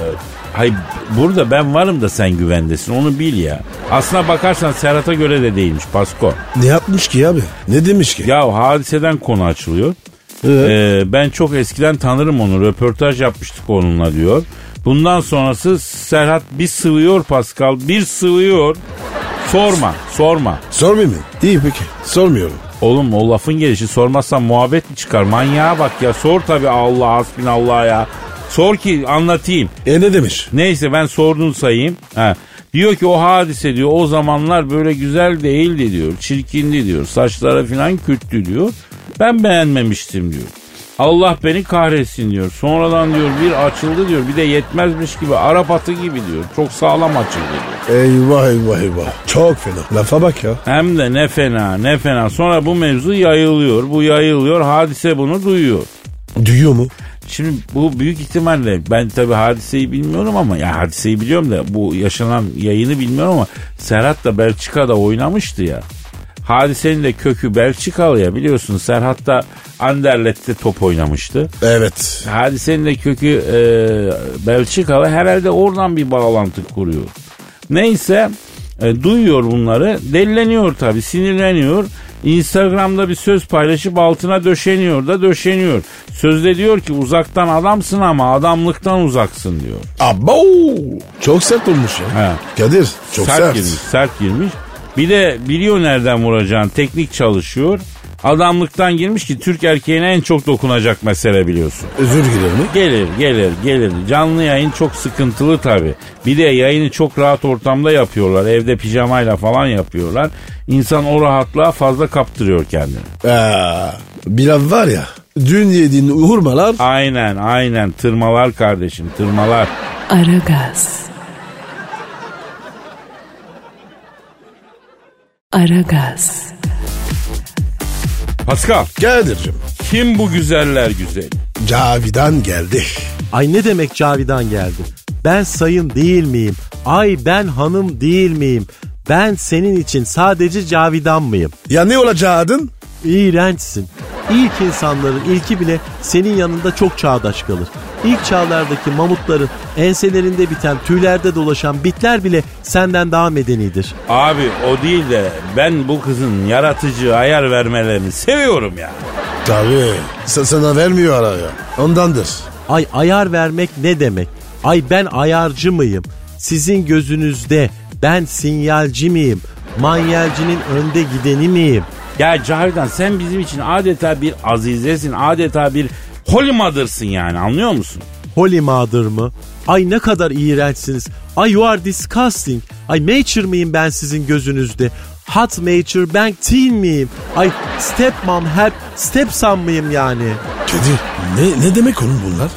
hay burada ben varım da sen güvendesin onu bil ya. Aslına bakarsan Serhat'a göre de değilmiş Pasko. Ne yapmış ki abi? Ne demiş ki? Ya hadiseden konu açılıyor. Ee? Ee, ben çok eskiden tanırım onu. Röportaj yapmıştık onunla diyor. Bundan sonrası Serhat bir sıvıyor Pascal. Bir sıvıyor. Sorma, sorma. Sormayayım mı? İyi peki. Sormuyorum. Oğlum o lafın gelişi sormazsan muhabbet mi çıkar? Manyağa bak ya. Sor tabi Allah hasbinallah ya. Sor ki anlatayım. E ne demiş? Neyse ben sordun sayayım. Ha. Diyor ki o hadise diyor o zamanlar böyle güzel değildi diyor. Çirkindi diyor. Saçları falan kötü diyor. Ben beğenmemiştim diyor. Allah beni kahretsin diyor. Sonradan diyor bir açıldı diyor. Bir de yetmezmiş gibi Arap atı gibi diyor. Çok sağlam açıldı diyor. Eyvah eyvah eyvah. Çok fena. Lafa bak ya. Hem de ne fena ne fena. Sonra bu mevzu yayılıyor. Bu yayılıyor. Hadise bunu duyuyor. Duyuyor mu? Şimdi bu büyük ihtimalle ben tabii hadiseyi bilmiyorum ama ya hadiseyi biliyorum da bu yaşanan yayını bilmiyorum ama Serhat da Belçika'da oynamıştı ya. Hadisenin de kökü Belçikalı ya biliyorsun Serhat da Anderlet'te top oynamıştı. Evet. Hadisenin de kökü e, Belçikalı herhalde oradan bir bağlantı kuruyor. Neyse e, duyuyor bunları delileniyor tabi sinirleniyor. Instagram'da bir söz paylaşıp altına döşeniyor da döşeniyor. Sözde diyor ki uzaktan adamsın ama adamlıktan uzaksın diyor. Abo. Çok sert olmuş ya. He. Kadir çok sert, sert. girmiş sert girmiş. Bir de biliyor nereden vuracağını teknik çalışıyor. Adamlıktan girmiş ki Türk erkeğine en çok dokunacak mesele biliyorsun. Özür dilerim mi? Gelir gelir gelir. Canlı yayın çok sıkıntılı tabi. Bir de yayını çok rahat ortamda yapıyorlar. Evde pijamayla falan yapıyorlar. İnsan o rahatlığa fazla kaptırıyor kendini. Aa, bir laf var ya. Dün yediğin hurmalar Aynen aynen tırmalar kardeşim tırmalar. Aragaz. Aragaz. Pascal Kadir'cim. kim bu güzeller güzeli? Cavidan geldi. Ay ne demek Cavidan geldi? Ben sayın değil miyim? Ay ben hanım değil miyim? Ben senin için sadece Cavidan mıyım? Ya ne olacaktın? İğrençsin. İlk insanların ilki bile senin yanında çok çağdaş kalır. İlk çağlardaki mamutların enselerinde biten tüylerde dolaşan bitler bile senden daha medenidir. Abi o değil de ben bu kızın yaratıcı ayar vermelerini seviyorum ya. Tabii. Sa- sana vermiyor araya. Ondandır. Ay ayar vermek ne demek? Ay ben ayarcı mıyım? Sizin gözünüzde ben sinyalci miyim? Manyelcinin önde gideni miyim? Ya Cavidan sen bizim için adeta bir azizesin, adeta bir holy mother'sın yani anlıyor musun? Holy Mother mı? Ay ne kadar iğrençsiniz. Ay you are disgusting. Ay mature miyim ben sizin gözünüzde? Hot mature ben teen miyim? Ay stepmom help stepson mıyım yani? Kadir ne, ne demek oğlum bunlar?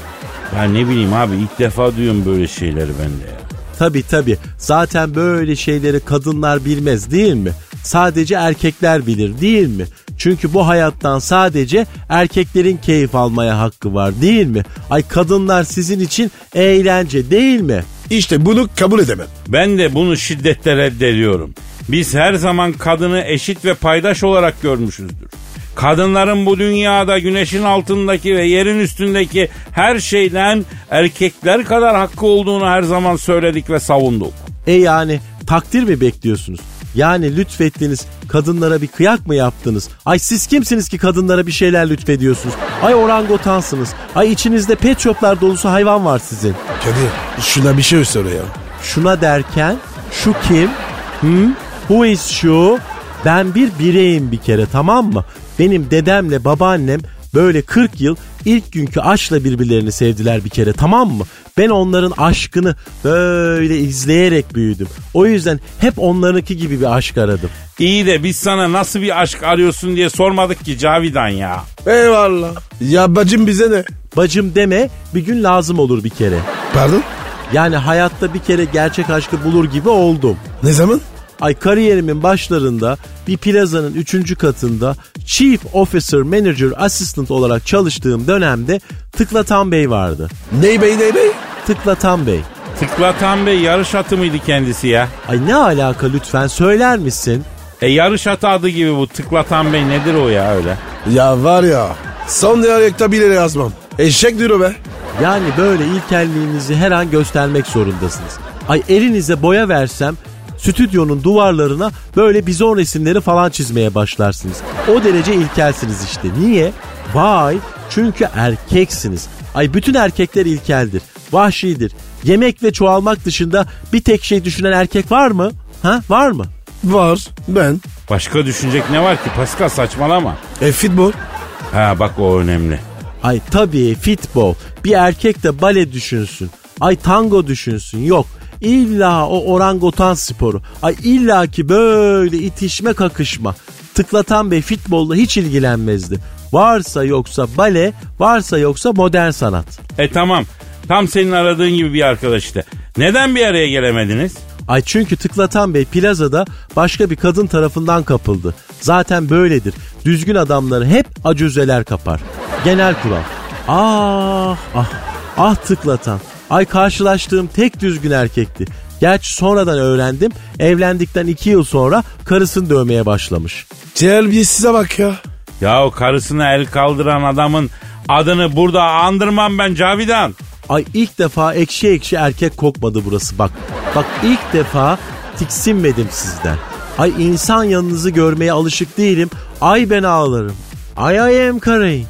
Ya ne bileyim abi ilk defa duyuyorum böyle şeyleri ben de ya. Tabi tabi zaten böyle şeyleri kadınlar bilmez değil mi? Sadece erkekler bilir değil mi? Çünkü bu hayattan sadece erkeklerin keyif almaya hakkı var değil mi? Ay kadınlar sizin için eğlence değil mi? İşte bunu kabul edemem. Ben de bunu şiddetle reddediyorum. Biz her zaman kadını eşit ve paydaş olarak görmüşüzdür. Kadınların bu dünyada güneşin altındaki ve yerin üstündeki her şeyden erkekler kadar hakkı olduğunu her zaman söyledik ve savunduk. E yani takdir mi bekliyorsunuz? Yani lütfettiniz kadınlara bir kıyak mı yaptınız? Ay siz kimsiniz ki kadınlara bir şeyler lütfediyorsunuz? Ay orangotansınız. Ay içinizde pet shoplar dolusu hayvan var sizin. Kadir şuna bir şey söyle ya. Şuna derken şu kim? Hmm? Who is şu? Ben bir bireyim bir kere tamam mı? Benim dedemle babaannem böyle 40 yıl ilk günkü aşkla birbirlerini sevdiler bir kere tamam mı? Ben onların aşkını böyle izleyerek büyüdüm. O yüzden hep onlarınki gibi bir aşk aradım. İyi de biz sana nasıl bir aşk arıyorsun diye sormadık ki Cavidan ya. Eyvallah. Ya bacım bize ne? Bacım deme bir gün lazım olur bir kere. Pardon? Yani hayatta bir kere gerçek aşkı bulur gibi oldum. Ne zaman? Ay kariyerimin başlarında bir plazanın 3. katında Chief Officer Manager Assistant olarak çalıştığım dönemde Tıklatan Bey vardı. Ney bey ney bey? Tıklatan Bey. Tıklatan Bey yarış atı mıydı kendisi ya? Ay ne alaka lütfen söyler misin? E yarış atı adı gibi bu Tıklatan Bey nedir o ya öyle? Ya var ya. Son diyalekte bile yazmam. Eşek diyor be. Yani böyle ilkelliğinizi her an göstermek zorundasınız. Ay elinize boya versem stüdyonun duvarlarına böyle bizon resimleri falan çizmeye başlarsınız. O derece ilkelsiniz işte. Niye? Vay çünkü erkeksiniz. Ay bütün erkekler ilkeldir. Vahşidir. Yemek ve çoğalmak dışında bir tek şey düşünen erkek var mı? Ha var mı? Var. Ben. Başka düşünecek ne var ki Pascal saçmalama. E futbol. Ha bak o önemli. Ay tabii futbol. Bir erkek de bale düşünsün. Ay tango düşünsün. Yok. İlla o orangutan sporu. Ay illa ki böyle itişme kakışma. Tıklatan Bey futbolla hiç ilgilenmezdi. Varsa yoksa bale, varsa yoksa modern sanat. E tamam. Tam senin aradığın gibi bir arkadaş işte. Neden bir araya gelemediniz? Ay çünkü Tıklatan Bey plazada başka bir kadın tarafından kapıldı. Zaten böyledir. Düzgün adamları hep acüzeler kapar. Genel kural. Ah ah ah Tıklatan. Ay karşılaştığım tek düzgün erkekti. Gerçi sonradan öğrendim. Evlendikten iki yıl sonra karısını dövmeye başlamış. Terbiyesize bak ya. Ya karısına el kaldıran adamın adını burada andırmam ben Cavidan. Ay ilk defa ekşi ekşi erkek kokmadı burası bak. Bak ilk defa tiksinmedim sizden. Ay insan yanınızı görmeye alışık değilim. Ay ben ağlarım. Ay I am crying.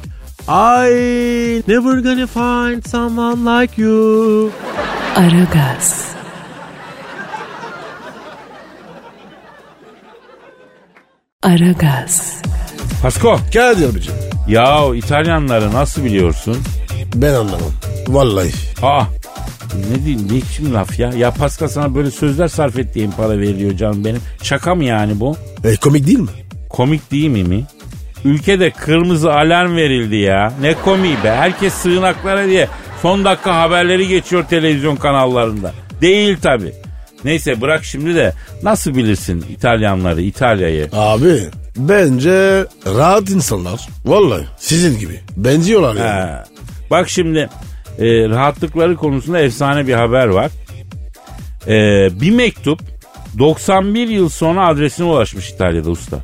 I never gonna find someone like you. Aragaz, Aragaz, Pasko. Kadir abicim. Ya İtalyanları nasıl biliyorsun? Ben anlamam. Vallahi. Aa ne diyeyim ne biçim laf ya? Ya Pascal sana böyle sözler sarf ettiğim para veriliyor canım benim. Şaka mı yani bu? E, komik değil mi? Komik değil mi mi? Ülkede kırmızı alarm verildi ya. Ne komiği be. Herkes sığınaklara diye son dakika haberleri geçiyor televizyon kanallarında. Değil tabi. Neyse bırak şimdi de nasıl bilirsin İtalyanları, İtalya'yı? Abi bence rahat insanlar. Vallahi sizin gibi. Benziyorlar yani. He. Bak şimdi e, rahatlıkları konusunda efsane bir haber var. E, bir mektup 91 yıl sonra adresine ulaşmış İtalya'da usta.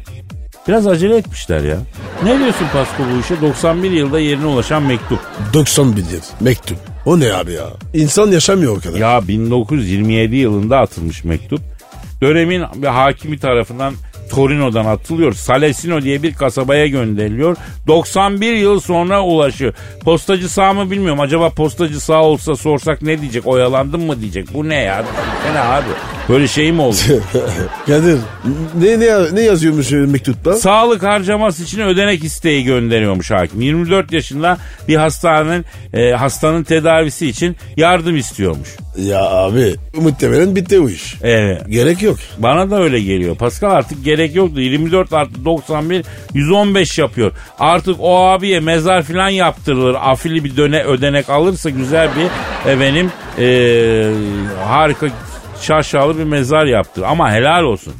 Biraz acele etmişler ya. Ne diyorsun Pasko bu işe? 91 yılda yerine ulaşan mektup. 91 yıl mektup. O ne abi ya? İnsan yaşamıyor o kadar. Ya 1927 yılında atılmış mektup. Dönemin bir hakimi tarafından Torino'dan atılıyor. Salesino diye bir kasabaya gönderiliyor. 91 yıl sonra ulaşıyor. Postacı sağ mı bilmiyorum. Acaba postacı sağ olsa sorsak ne diyecek? Oyalandım mı diyecek. Bu ne ya? Ne abi? Böyle şey mi oldu? Kadir ne, ne, ne yazıyormuş mektupta? Sağlık harcaması için ödenek isteği gönderiyormuş hakim. 24 yaşında bir hastanın e, hastanın tedavisi için yardım istiyormuş. Ya abi muhtemelen bitti o iş. Evet. Gerek yok. Bana da öyle geliyor. Pascal artık gerek yoktu. 24 artı 91 115 yapıyor. Artık o abiye mezar falan yaptırılır. Afili bir döne ödenek alırsa güzel bir efendim eee, harika şaşalı bir mezar yaptır. Ama helal olsun.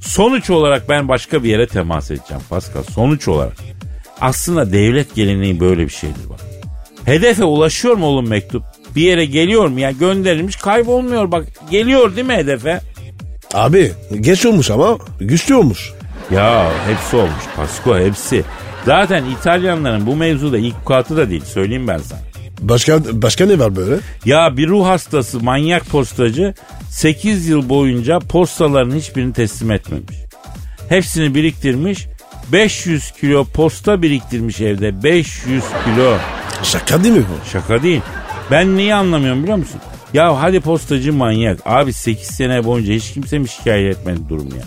Sonuç olarak ben başka bir yere temas edeceğim Pascal. Sonuç olarak. Aslında devlet geleneği böyle bir şeydir bak. Hedefe ulaşıyor mu oğlum mektup? Bir yere geliyor mu ya gönderilmiş kaybolmuyor bak geliyor değil mi hedefe? Abi geç olmuş ama güçlü olmuş. Ya hepsi olmuş Pasko hepsi. Zaten İtalyanların bu mevzuda ilk katı da değil söyleyeyim ben sana. Başka başka ne var böyle? Ya bir ruh hastası manyak postacı 8 yıl boyunca postaların hiçbirini teslim etmemiş. Hepsini biriktirmiş 500 kilo posta biriktirmiş evde 500 kilo. Şaka değil mi bu? Şaka değil. Ben neyi anlamıyorum biliyor musun? Ya hadi postacı manyak. Abi 8 sene boyunca hiç kimse mi şikayet etmedi durum ya?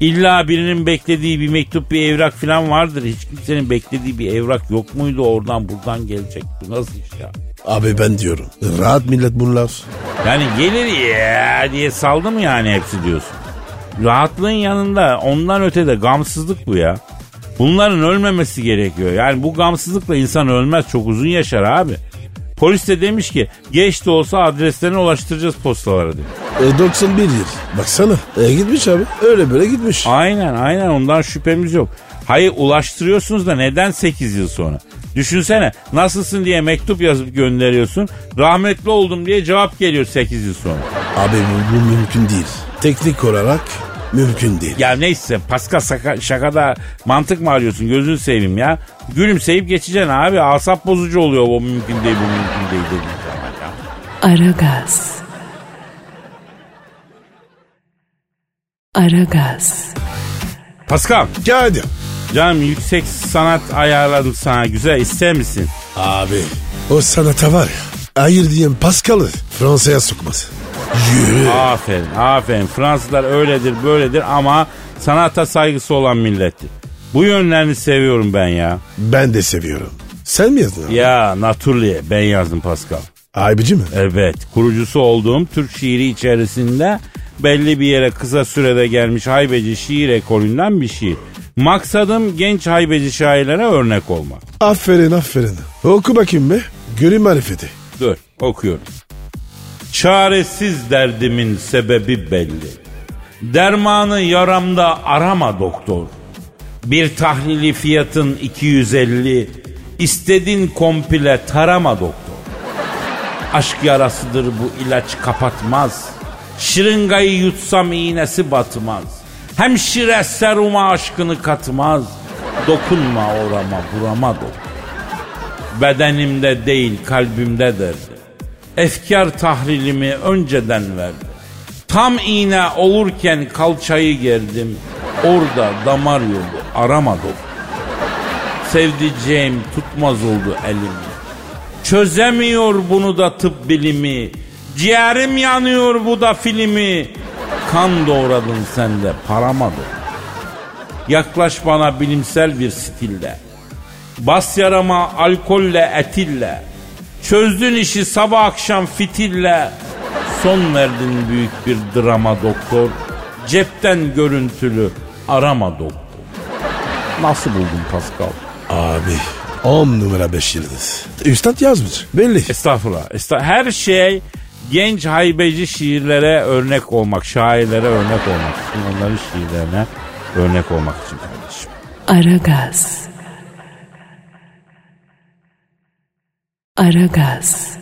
İlla birinin beklediği bir mektup bir evrak falan vardır. Hiç kimsenin beklediği bir evrak yok muydu oradan buradan gelecek. Bu nasıl iş ya? Abi ben diyorum. Rahat millet bunlar. Yani gelir ya diye saldı mı yani hepsi diyorsun. Rahatlığın yanında ondan ötede gamsızlık bu ya. Bunların ölmemesi gerekiyor. Yani bu gamsızlıkla insan ölmez çok uzun yaşar abi. Polis de demiş ki geç de olsa adreslerine ulaştıracağız postalara diyor. E 91 yıl. Baksana. E gitmiş abi. Öyle böyle gitmiş. Aynen aynen ondan şüphemiz yok. Hayır ulaştırıyorsunuz da neden 8 yıl sonra? Düşünsene nasılsın diye mektup yazıp gönderiyorsun. Rahmetli oldum diye cevap geliyor 8 yıl sonra. Abi bu, bu mümkün değil. Teknik olarak mümkün değil. Ya neyse Pascal şaka, şakada mantık mı arıyorsun gözünü seveyim ya. Gülümseyip geçeceksin abi asap bozucu oluyor o mümkün değil bu mümkün değil dediğin zaman ya. Aragaz. Aragaz. Pascal Kadir. canım yüksek sanat ayarladım sana güzel ister misin? Abi o sanata var ya. Hayır diyen Pascal'ı Fransa'ya sokmaz. Yürü. Aferin aferin Fransızlar öyledir böyledir ama sanata saygısı olan millettir. Bu yönlerini seviyorum ben ya. Ben de seviyorum. Sen mi yazdın? abi? Ya Naturli ben yazdım Pascal. Aybici mi? Evet kurucusu olduğum Türk şiiri içerisinde belli bir yere kısa sürede gelmiş haybeci şiir ekolünden bir şiir. Maksadım genç haybeci şairlere örnek olmak. Aferin aferin. Oku bakayım be. Göreyim marifeti. Dur okuyorum. Çaresiz derdimin sebebi belli. Dermanı yaramda arama doktor. Bir tahlili fiyatın 250. İstedin komple tarama doktor. Aşk yarasıdır bu ilaç kapatmaz. Şırıngayı yutsam iğnesi batmaz. Hemşire seruma aşkını katmaz. Dokunma orama burama dokun. Bedenimde değil kalbimde derdi. Efkar tahrilimi önceden verdi. Tam iğne olurken kalçayı gerdim. Orada damar yolu aramadım. Sevdiceğim tutmaz oldu elimi. Çözemiyor bunu da tıp bilimi. Ciğerim yanıyor bu da filmi. Kan doğradın sen de paramadım. Yaklaş bana bilimsel bir stilde. Bas yarama alkolle etille. Çözdün işi sabah akşam fitille. Son verdin büyük bir drama doktor. Cepten görüntülü arama doktor. Nasıl buldun Pascal? Abi 10 numara 5 yıldız. Üstad yazmış belli. Estağfurullah. Estağ Her şey genç haybeci şiirlere örnek olmak, şairlere örnek olmak için, onların şiirlerine örnek olmak için kardeşim. Aragaz. Aragaz.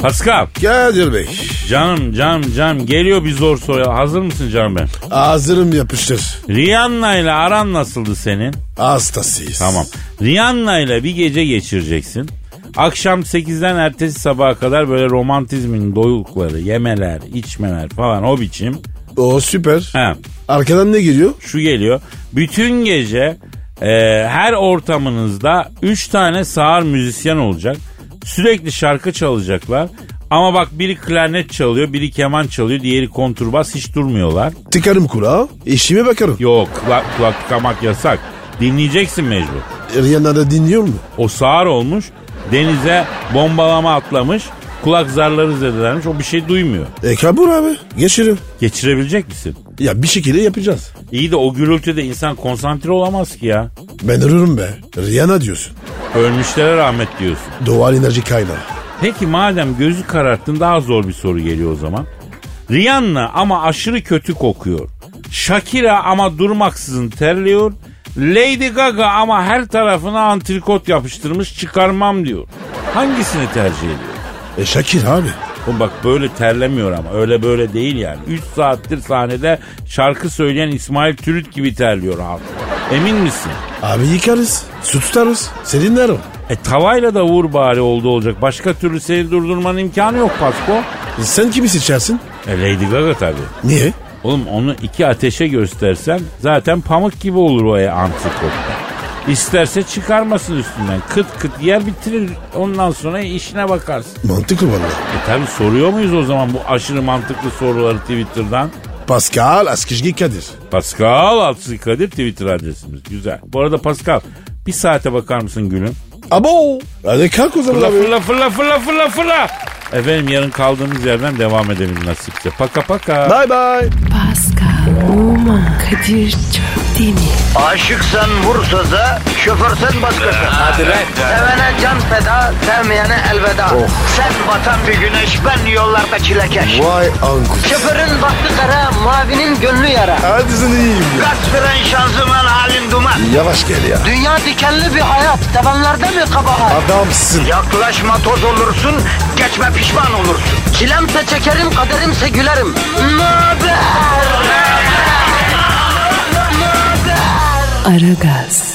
Pascal, Kadir Bey. canım canım canım geliyor bir zor soru. Hazır mısın canım ben? Hazırım yapıştır. Rihanna ile aran nasıldı senin? Hastasıyız. Tamam. Rihanna ile bir gece geçireceksin. Akşam 8'den ertesi sabaha kadar böyle romantizmin doyukları, yemeler, içmeler falan o biçim. O süper. He. Arkadan ne geliyor? şu geliyor. Bütün gece e, her ortamınızda 3 tane sağır müzisyen olacak. Sürekli şarkı çalacaklar. Ama bak biri klarnet çalıyor, biri keman çalıyor, diğeri konturbas hiç durmuyorlar. Tıkarım kulağı. İşime bakarım. Yok kulak, kulak tıkamak yasak. Dinleyeceksin mecbur. Rihanna da dinliyor mu? O sağır olmuş, denize bombalama atlamış, kulak zarları zedelenmiş, o bir şey duymuyor. E kabul abi. Geçirim. Geçirebilecek misin? Ya bir şekilde yapacağız. İyi de o gürültüde insan konsantre olamaz ki ya. Ben ölürüm be. Rihanna diyorsun. Ölmüşlere rahmet diyorsun. Doğal enerji kaynağı. Peki madem gözü kararttın daha zor bir soru geliyor o zaman. Rihanna ama aşırı kötü kokuyor. Shakira ama durmaksızın terliyor. Lady Gaga ama her tarafına antrikot yapıştırmış çıkarmam diyor. Hangisini tercih ediyor? E Şakir abi. Oğlum bak böyle terlemiyor ama öyle böyle değil yani. 3 saattir sahnede şarkı söyleyen İsmail Türüt gibi terliyor halk. Emin misin? Abi yıkarız. Su tutarız. Serinler o. E tavayla da vur bari oldu olacak. Başka türlü seni durdurmanın imkanı yok Pasko. E, Sen kimi seçersin? E Lady Gaga tabii. Niye? Oğlum onu iki ateşe göstersen zaten pamuk gibi olur o ya antrikotta. İsterse çıkarmasın üstünden. Kıt kıt yer bitirir. Ondan sonra işine bakarsın. Mantıklı valla. E tabi soruyor muyuz o zaman bu aşırı mantıklı soruları Twitter'dan? Pascal Askışgi Kadir. Pascal Altçı Kadir Twitter adresimiz. Güzel. Bu arada Pascal bir saate bakar mısın gülüm? Abo. Hadi kalk o zaman Fırla abi. fırla fırla fırla fırla fırla. Efendim yarın kaldığımız yerden devam edelim nasipse. Paka paka. Bye bye. Pascal, Oman, Kadir çok değil mi? Aşıksan vursa da, şoförsen başkasın. Hadi Sevene can feda, sevmeyene elveda. Sen batan bir güneş, ben yollarda çilekeş. Vay anku. Şoförün baktı kara, mavinin gönlü yara. Hadi sen iyiyim ya. Kasperen şanzıman halin duman. Yavaş gel ya. Dünya dikenli bir hayat, sevenlerde mi kabahar? Adamsın. Yaklaşma toz olursun, geçme pişman olursun. Çilemse çekerim, kaderimse gülerim. Möber! Aragaz.